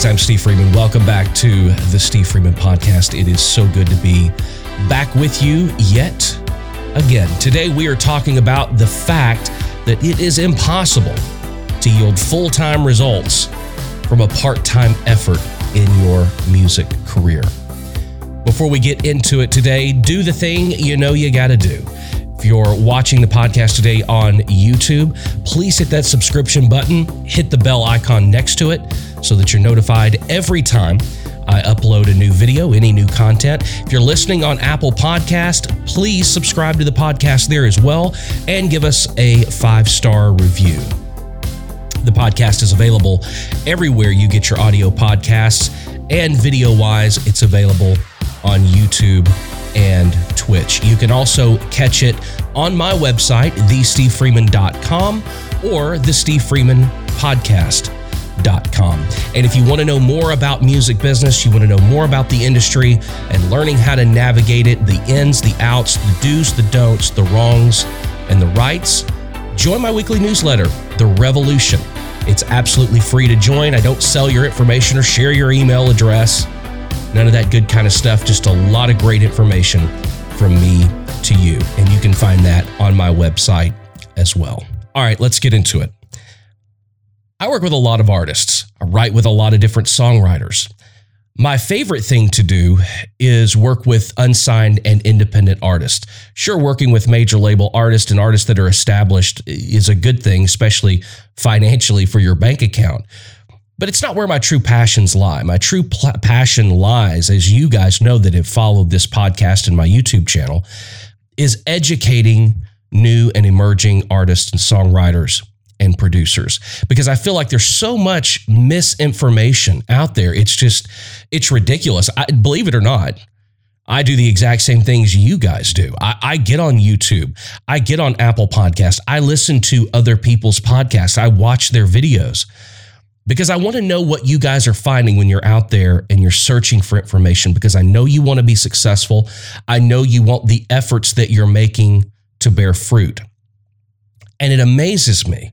guys, I'm Steve Freeman. Welcome back to the Steve Freeman Podcast. It is so good to be back with you yet again. Today, we are talking about the fact that it is impossible to yield full time results from a part time effort in your music career. Before we get into it today, do the thing you know you got to do. If you're watching the podcast today on YouTube, please hit that subscription button, hit the bell icon next to it so that you're notified every time I upload a new video, any new content. If you're listening on Apple Podcast, please subscribe to the podcast there as well and give us a five-star review. The podcast is available everywhere you get your audio podcasts and video wise, it's available on YouTube and Twitch. You can also catch it on my website, thestevefreeman.com or the Steve Freeman podcast.com. And if you want to know more about music business, you want to know more about the industry and learning how to navigate it, the ins, the outs, the do's, the don'ts, the wrongs, and the rights, join my weekly newsletter, The Revolution. It's absolutely free to join. I don't sell your information or share your email address. None of that good kind of stuff, just a lot of great information from me to you. And you can find that on my website as well. All right, let's get into it. I work with a lot of artists, I write with a lot of different songwriters. My favorite thing to do is work with unsigned and independent artists. Sure, working with major label artists and artists that are established is a good thing, especially financially for your bank account. But it's not where my true passions lie. My true pl- passion lies, as you guys know that have followed this podcast and my YouTube channel, is educating new and emerging artists and songwriters and producers because I feel like there's so much misinformation out there. It's just, it's ridiculous. I, believe it or not, I do the exact same things you guys do. I, I, get on YouTube, I get on Apple Podcasts, I listen to other people's podcasts, I watch their videos because I want to know what you guys are finding when you're out there and you're searching for information because I know you want to be successful. I know you want the efforts that you're making to bear fruit. And it amazes me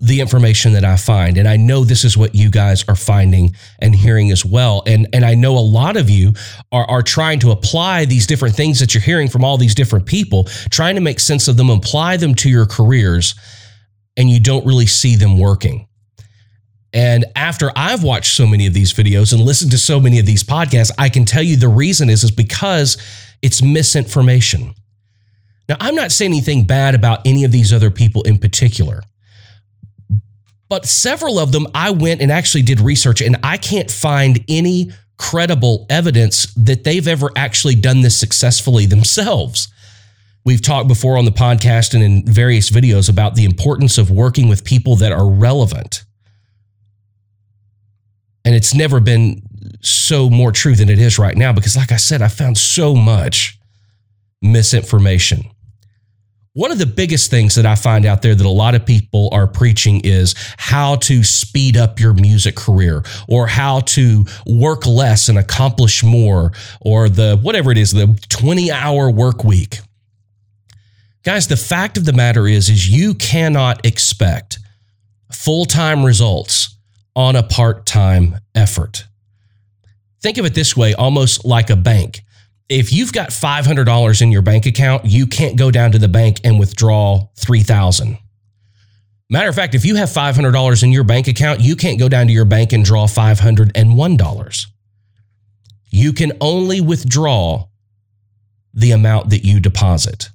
the information that I find. And I know this is what you guys are finding and hearing as well. And, and I know a lot of you are, are trying to apply these different things that you're hearing from all these different people, trying to make sense of them, apply them to your careers, and you don't really see them working. And after I've watched so many of these videos and listened to so many of these podcasts, I can tell you the reason is, is because it's misinformation. Now, I'm not saying anything bad about any of these other people in particular, but several of them I went and actually did research, and I can't find any credible evidence that they've ever actually done this successfully themselves. We've talked before on the podcast and in various videos about the importance of working with people that are relevant and it's never been so more true than it is right now because, like I said, I found so much misinformation. One of the biggest things that I find out there that a lot of people are preaching is how to speed up your music career or how to work less and accomplish more or the whatever it is, the 20 hour work week. Guys, the fact of the matter is, is you cannot expect full-time results on a part time effort. Think of it this way almost like a bank. If you've got $500 in your bank account, you can't go down to the bank and withdraw 3000 Matter of fact, if you have $500 in your bank account, you can't go down to your bank and draw $501. You can only withdraw the amount that you deposit.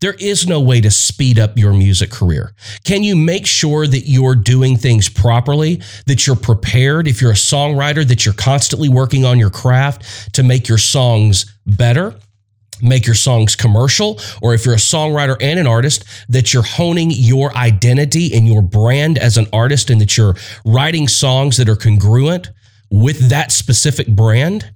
There is no way to speed up your music career. Can you make sure that you're doing things properly, that you're prepared? If you're a songwriter, that you're constantly working on your craft to make your songs better? Make your songs commercial, or if you're a songwriter and an artist, that you're honing your identity and your brand as an artist and that you're writing songs that are congruent with that specific brand.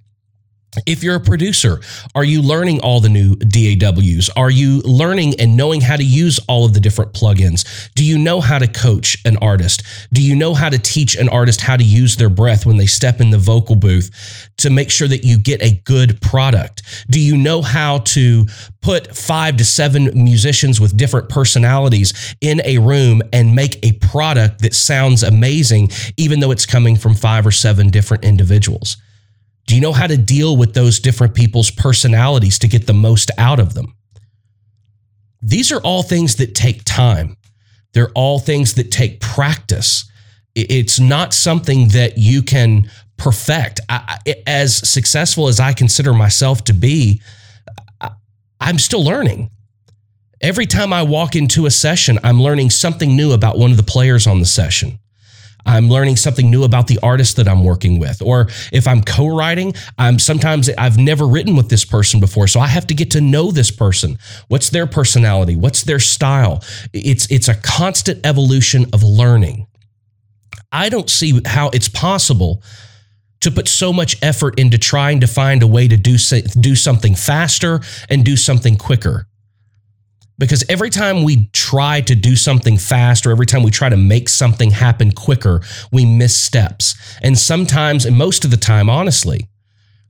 If you're a producer, are you learning all the new DAWs? Are you learning and knowing how to use all of the different plugins? Do you know how to coach an artist? Do you know how to teach an artist how to use their breath when they step in the vocal booth to make sure that you get a good product? Do you know how to put five to seven musicians with different personalities in a room and make a product that sounds amazing, even though it's coming from five or seven different individuals? Do you know how to deal with those different people's personalities to get the most out of them? These are all things that take time. They're all things that take practice. It's not something that you can perfect. I, as successful as I consider myself to be, I'm still learning. Every time I walk into a session, I'm learning something new about one of the players on the session. I'm learning something new about the artist that I'm working with. Or if I'm co-writing, I'm sometimes I've never written with this person before, so I have to get to know this person. What's their personality? What's their style? It's it's a constant evolution of learning. I don't see how it's possible to put so much effort into trying to find a way to do do something faster and do something quicker because every time we try to do something fast or every time we try to make something happen quicker, we miss steps. And sometimes, and most of the time, honestly,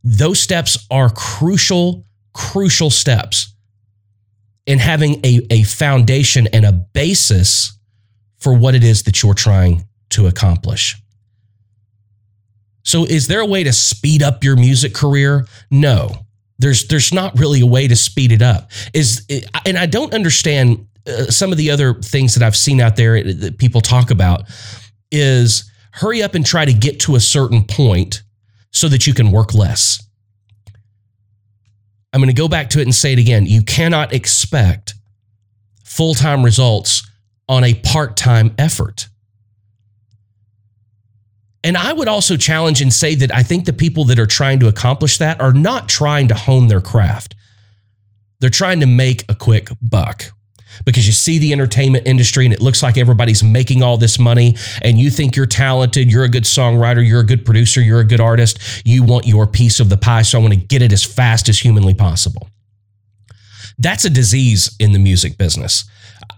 those steps are crucial, crucial steps in having a, a foundation and a basis for what it is that you're trying to accomplish. So, is there a way to speed up your music career? No. There's there's not really a way to speed it up. Is and I don't understand uh, some of the other things that I've seen out there that people talk about is hurry up and try to get to a certain point so that you can work less. I'm going to go back to it and say it again. You cannot expect full-time results on a part-time effort. And I would also challenge and say that I think the people that are trying to accomplish that are not trying to hone their craft. They're trying to make a quick buck because you see the entertainment industry and it looks like everybody's making all this money and you think you're talented, you're a good songwriter, you're a good producer, you're a good artist, you want your piece of the pie, so I want to get it as fast as humanly possible. That's a disease in the music business.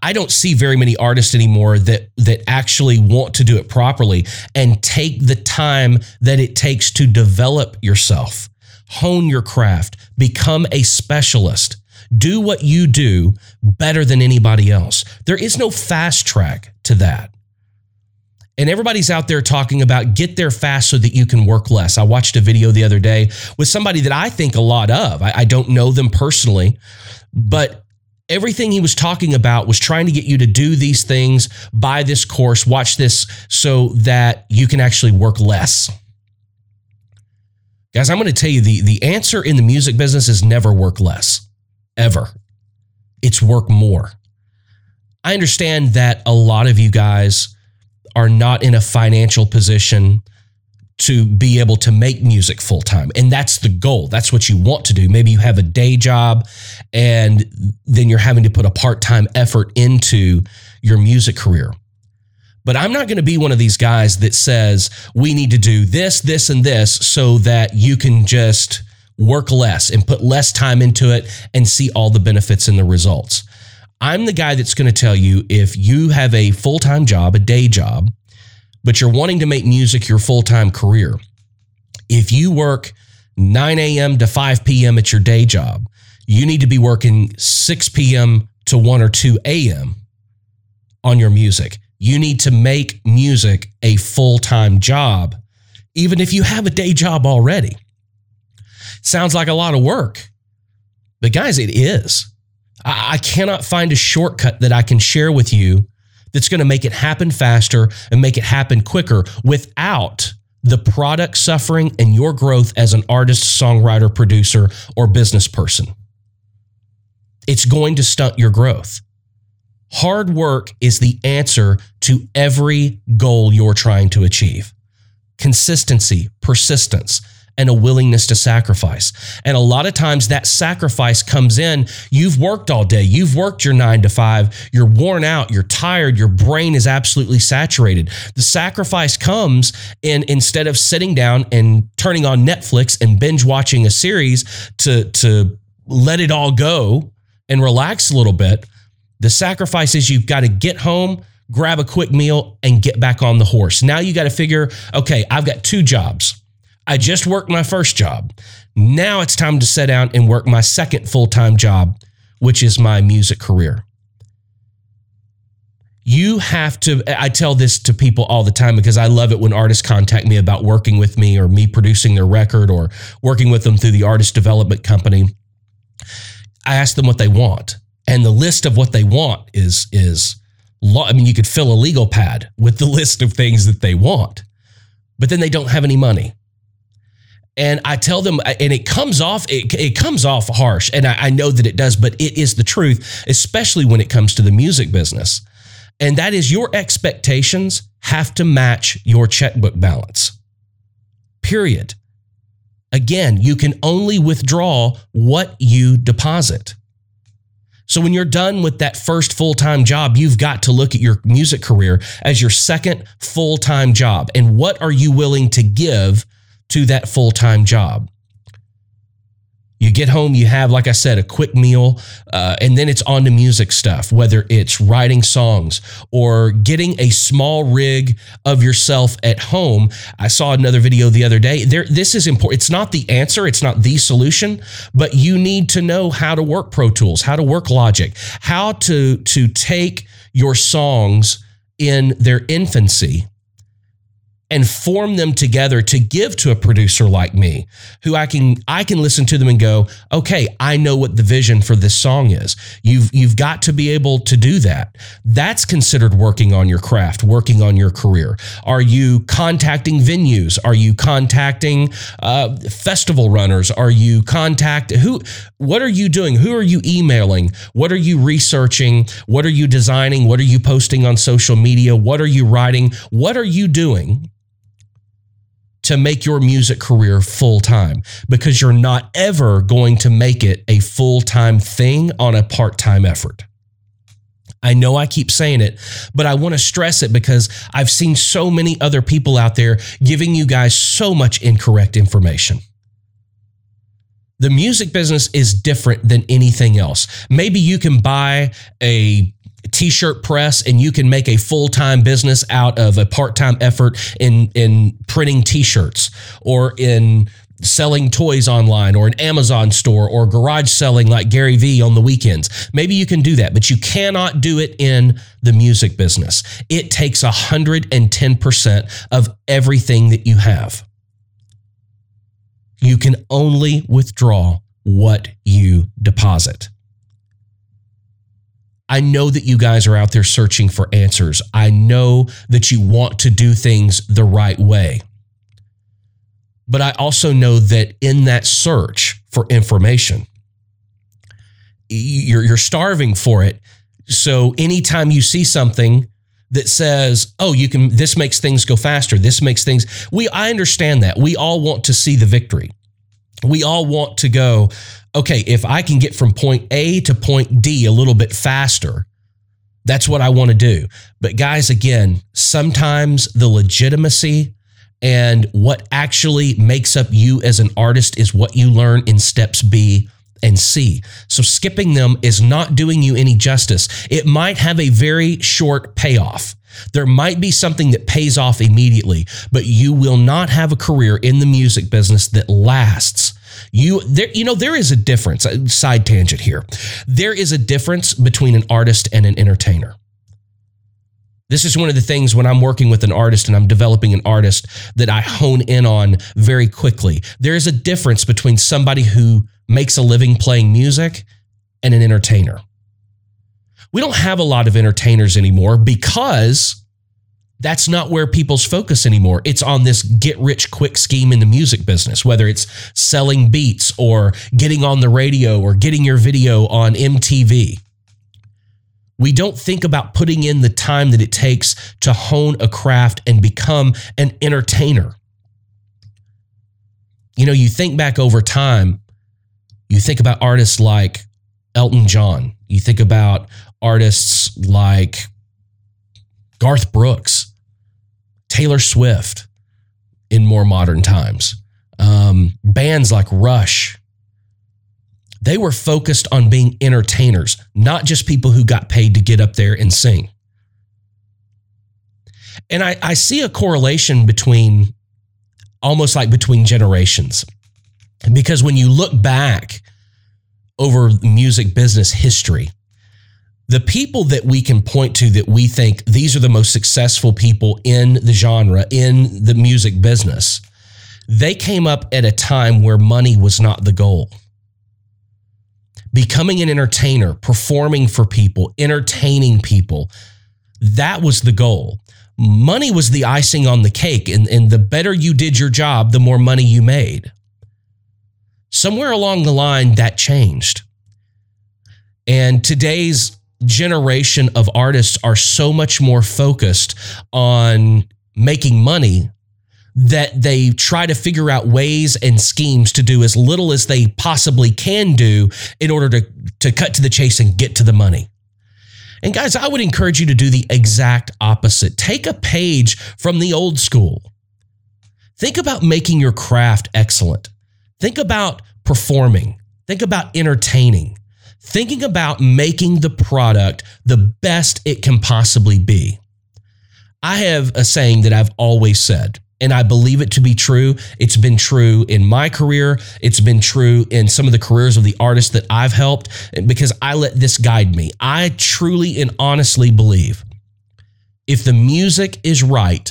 I don't see very many artists anymore that that actually want to do it properly and take the time that it takes to develop yourself, hone your craft, become a specialist. Do what you do better than anybody else. There is no fast track to that. And everybody's out there talking about get there fast so that you can work less. I watched a video the other day with somebody that I think a lot of. I, I don't know them personally, but everything he was talking about was trying to get you to do these things, buy this course, watch this so that you can actually work less. Guys, I'm going to tell you the, the answer in the music business is never work less, ever. It's work more. I understand that a lot of you guys are not in a financial position to be able to make music full time. And that's the goal. That's what you want to do. Maybe you have a day job and then you're having to put a part time effort into your music career. But I'm not going to be one of these guys that says we need to do this, this, and this so that you can just work less and put less time into it and see all the benefits and the results. I'm the guy that's going to tell you if you have a full time job, a day job, but you're wanting to make music your full time career, if you work 9 a.m. to 5 p.m. at your day job, you need to be working 6 p.m. to 1 or 2 a.m. on your music. You need to make music a full time job, even if you have a day job already. Sounds like a lot of work, but guys, it is. I, cannot find a shortcut that I can share with you that's going to make it happen faster and make it happen quicker without the product suffering and your growth as an artist, songwriter, producer, or business person. It's going to stunt your growth. Hard work is the answer to every goal you're trying to achieve. Consistency, persistence, and a willingness to sacrifice. And a lot of times that sacrifice comes in. You've worked all day, you've worked your nine to five, you're worn out, you're tired, your brain is absolutely saturated. The sacrifice comes in instead of sitting down and turning on Netflix and binge watching a series to, to let it all go and relax a little bit. The sacrifice is you've got to get home grab a quick meal, and get back on the horse. Now you got to figure okay, I've got two jobs. I just worked my first job. Now it's time to sit down and work my second full time job, which is my music career. You have to, I tell this to people all the time because I love it when artists contact me about working with me or me producing their record or working with them through the artist development company. I ask them what they want. And the list of what they want is, is, I mean, you could fill a legal pad with the list of things that they want, but then they don't have any money and I tell them, and it comes off, it, it comes off harsh, and I, I know that it does, but it is the truth, especially when it comes to the music business. And that is your expectations have to match your checkbook balance. Period. Again, you can only withdraw what you deposit. So when you're done with that first full time job, you've got to look at your music career as your second full time job. And what are you willing to give to that full time job. You get home, you have, like I said, a quick meal, uh, and then it's on to music stuff, whether it's writing songs or getting a small rig of yourself at home. I saw another video the other day. There, this is important. It's not the answer, it's not the solution, but you need to know how to work Pro Tools, how to work Logic, how to, to take your songs in their infancy and form them together to give to a producer like me who I can I can listen to them and go, "Okay, I know what the vision for this song is." You've you've got to be able to do that. That's considered working on your craft, working on your career. Are you contacting venues? Are you contacting uh, festival runners? Are you contact who what are you doing? Who are you emailing? What are you researching? What are you designing? What are you posting on social media? What are you writing? What are you doing? To make your music career full time because you're not ever going to make it a full time thing on a part time effort. I know I keep saying it, but I want to stress it because I've seen so many other people out there giving you guys so much incorrect information. The music business is different than anything else. Maybe you can buy a t-shirt press and you can make a full-time business out of a part-time effort in in printing t-shirts or in selling toys online or an Amazon store or garage selling like Gary Vee on the weekends. Maybe you can do that, but you cannot do it in the music business. It takes 110% of everything that you have. You can only withdraw what you deposit. I know that you guys are out there searching for answers. I know that you want to do things the right way. But I also know that in that search for information, you're, you're starving for it. So anytime you see something that says, "Oh, you can this makes things go faster. This makes things." We I understand that. We all want to see the victory. We all want to go, okay, if I can get from point A to point D a little bit faster, that's what I want to do. But guys, again, sometimes the legitimacy and what actually makes up you as an artist is what you learn in steps B and C. So skipping them is not doing you any justice. It might have a very short payoff. There might be something that pays off immediately, but you will not have a career in the music business that lasts you there you know there is a difference. Uh, side tangent here. There is a difference between an artist and an entertainer. This is one of the things when I'm working with an artist and I'm developing an artist that I hone in on very quickly. There is a difference between somebody who makes a living playing music and an entertainer. We don't have a lot of entertainers anymore because that's not where people's focus anymore. It's on this get rich quick scheme in the music business, whether it's selling beats or getting on the radio or getting your video on MTV. We don't think about putting in the time that it takes to hone a craft and become an entertainer. you know, you think back over time, you think about artists like Elton John, you think about artists like Garth Brooks, Taylor Swift in more modern times, um, bands like Rush. They were focused on being entertainers, not just people who got paid to get up there and sing. And I, I see a correlation between almost like between generations. Because when you look back over music business history, the people that we can point to that we think these are the most successful people in the genre, in the music business, they came up at a time where money was not the goal. Becoming an entertainer, performing for people, entertaining people, that was the goal money was the icing on the cake. And, and the better you did your job, the more money you made. Somewhere along the line, that changed. And today's generation of artists are so much more focused on making money that they try to figure out ways and schemes to do as little as they possibly can do in order to, to cut to the chase and get to the money. And guys, I would encourage you to do the exact opposite. Take a page from the old school. Think about making your craft excellent. Think about performing. Think about entertaining. Thinking about making the product the best it can possibly be. I have a saying that I've always said and I believe it to be true. It's been true in my career. It's been true in some of the careers of the artists that I've helped because I let this guide me. I truly and honestly believe if the music is right,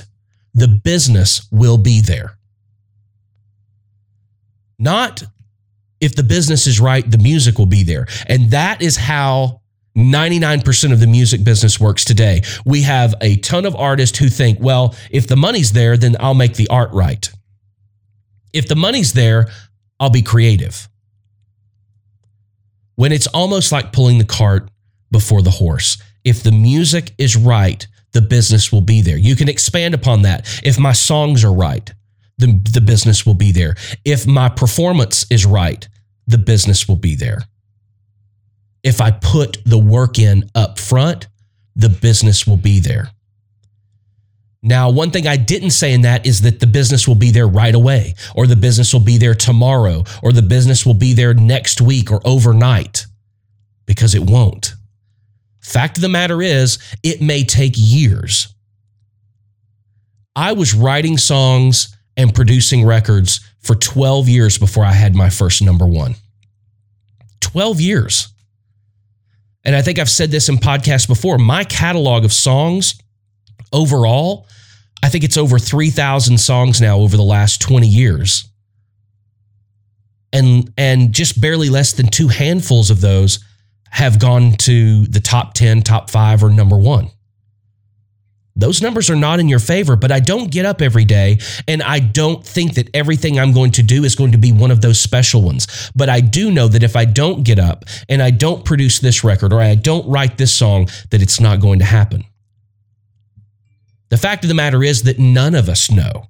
the business will be there. Not if the business is right, the music will be there. And that is how 99% of the music business works today. We have a ton of artists who think, well, if the money's there, then I'll make the art right. If the money's there, I'll be creative. When it's almost like pulling the cart before the horse. If the music is right, the business will be there. You can expand upon that. If my songs are right, the, the business will be there. If my performance is right, the business will be there if I put the work in up front, the business will be there. Now, one thing I didn't say in that is that the business will be there right away, or the business will be there tomorrow, or the business will be there next week or overnight, because it won't. Fact of the matter is, it may take years. I was writing songs and producing records for 12 years before I had my first number one. 12 years. And I think I've said this in podcasts before. My catalog of songs overall, I think it's over 3,000 songs now over the last 20 years. And, and just barely less than two handfuls of those have gone to the top 10, top five, or number one. Those numbers are not in your favor, but I don't get up every day and I don't think that everything I'm going to do is going to be one of those special ones. But I do know that if I don't get up and I don't produce this record or I don't write this song, that it's not going to happen. The fact of the matter is that none of us know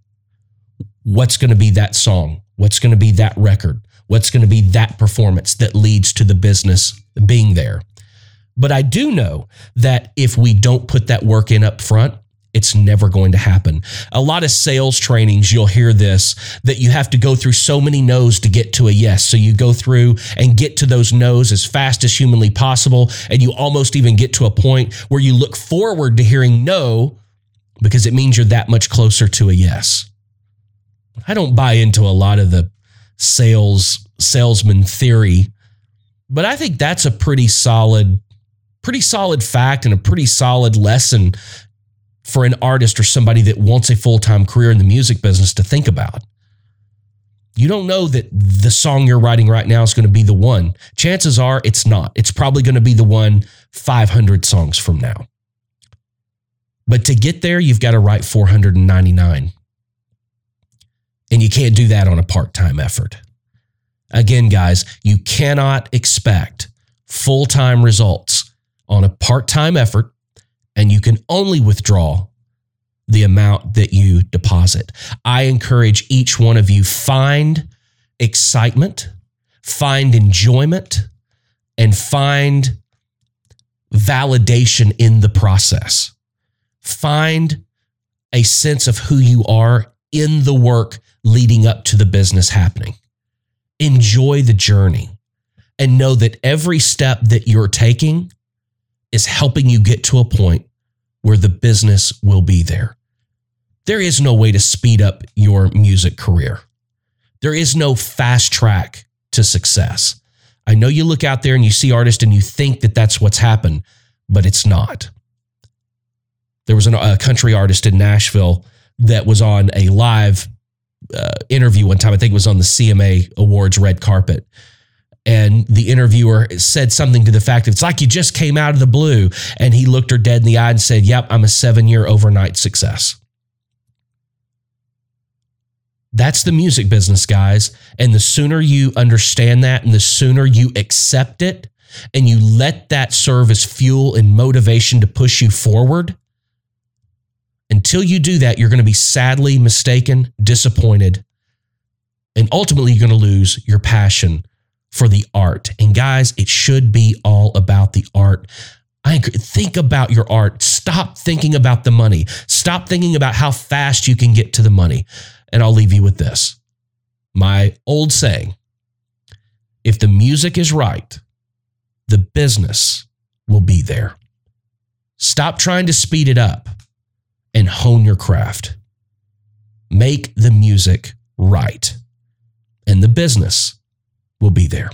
what's going to be that song, what's going to be that record, what's going to be that performance that leads to the business being there. But I do know that if we don't put that work in up front, it's never going to happen. A lot of sales trainings, you'll hear this that you have to go through so many no's to get to a yes. So you go through and get to those no's as fast as humanly possible. And you almost even get to a point where you look forward to hearing no because it means you're that much closer to a yes. I don't buy into a lot of the sales salesman theory, but I think that's a pretty solid pretty solid fact and a pretty solid lesson for an artist or somebody that wants a full time career in the music business to think about. You don't know that the song you're writing right now is going to be the one. Chances are it's not. It's probably going to be the one 500 songs from now. But to get there, you've got to write 499. And you can't do that on a part time effort. Again, guys, you cannot expect full time results on a part time effort, and you can only withdraw the amount that you deposit. I encourage each one of you find excitement, find enjoyment, and find validation in the process. Find a sense of who you are in the work leading up to the business happening. Enjoy the journey and know that every step that you're taking is helping you get to a point where the business will be there. There is no way to speed up your music career. There is no fast track to success. I know you look out there and you see artists and you think that that's what's happened, but it's not. There was a country artist in Nashville that was on a live uh, interview one time. I think it was on the CMA Awards red carpet. And the interviewer said something to the fact it's like you just came out of the blue. And he looked her dead in the eye and said, Yep, I'm a seven year overnight success. That's the music business, guys. And the sooner you understand that and the sooner you accept it and you let that serve as fuel and motivation to push you forward, until you do that, you're going to be sadly mistaken, disappointed, and ultimately you're going to lose your passion for the art. And guys, it should be all about the art. I think about your art. Stop thinking about the money. Stop thinking about how fast you can get to the money. And I'll leave you with this. My old saying, if the music is right, the business will be there. Stop trying to speed it up and hone your craft. Make the music right, and the business will be there.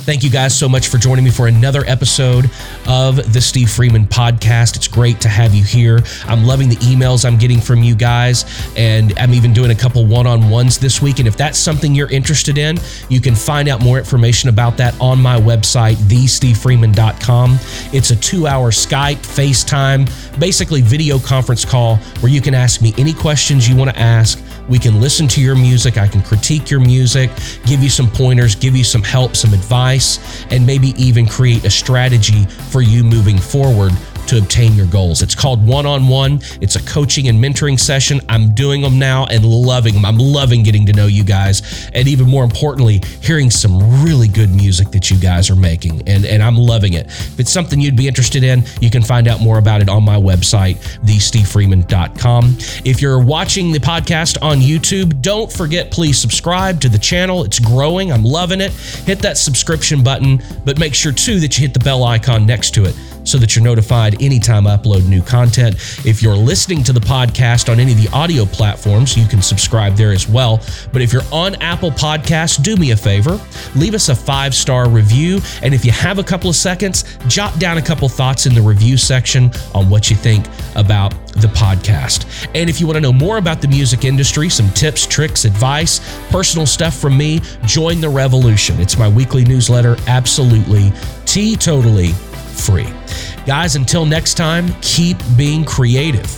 Thank you guys so much for joining me for another episode of the Steve Freeman podcast. It's great to have you here. I'm loving the emails I'm getting from you guys, and I'm even doing a couple one on ones this week. And if that's something you're interested in, you can find out more information about that on my website, thestevefreeman.com. It's a two hour Skype, FaceTime, basically video conference call where you can ask me any questions you want to ask we can listen to your music. I can critique your music, give you some pointers, give you some help, some advice, and maybe even create a strategy for you moving forward to obtain your goals. It's called One on One. It's a coaching and mentoring session. I'm doing them now and loving them. I'm loving getting to know you guys. And even more importantly, hearing some really good music that you guys are making. And, and I'm loving it. If it's something you'd be interested in, you can find out more about it on my website, thestevefreeman.com. If you're watching the podcast on YouTube, don't forget, please subscribe to the channel. It's growing. I'm loving it. Hit that subscription button, but make sure too that you hit the bell icon next to it so that you're notified anytime I upload new content. If you're listening to the podcast on any of the audio platforms, you can subscribe there as well. But if you're on Apple Podcasts, do me a favor, leave us a five star review. And if you have a couple of seconds, jot down a couple thoughts in the review section on what you think about the podcast. And if you want to know more about the music industry, some tips, tricks, advice, personal stuff from me, join the revolution. It's my weekly newsletter, absolutely, teetotally free. Guys, until next time, keep being creative,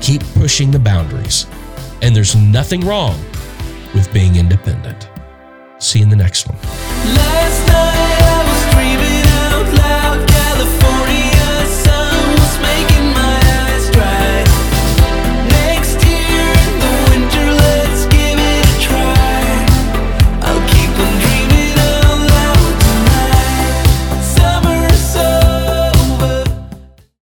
keep pushing the boundaries. And there's nothing wrong with being independent. See you in the next one.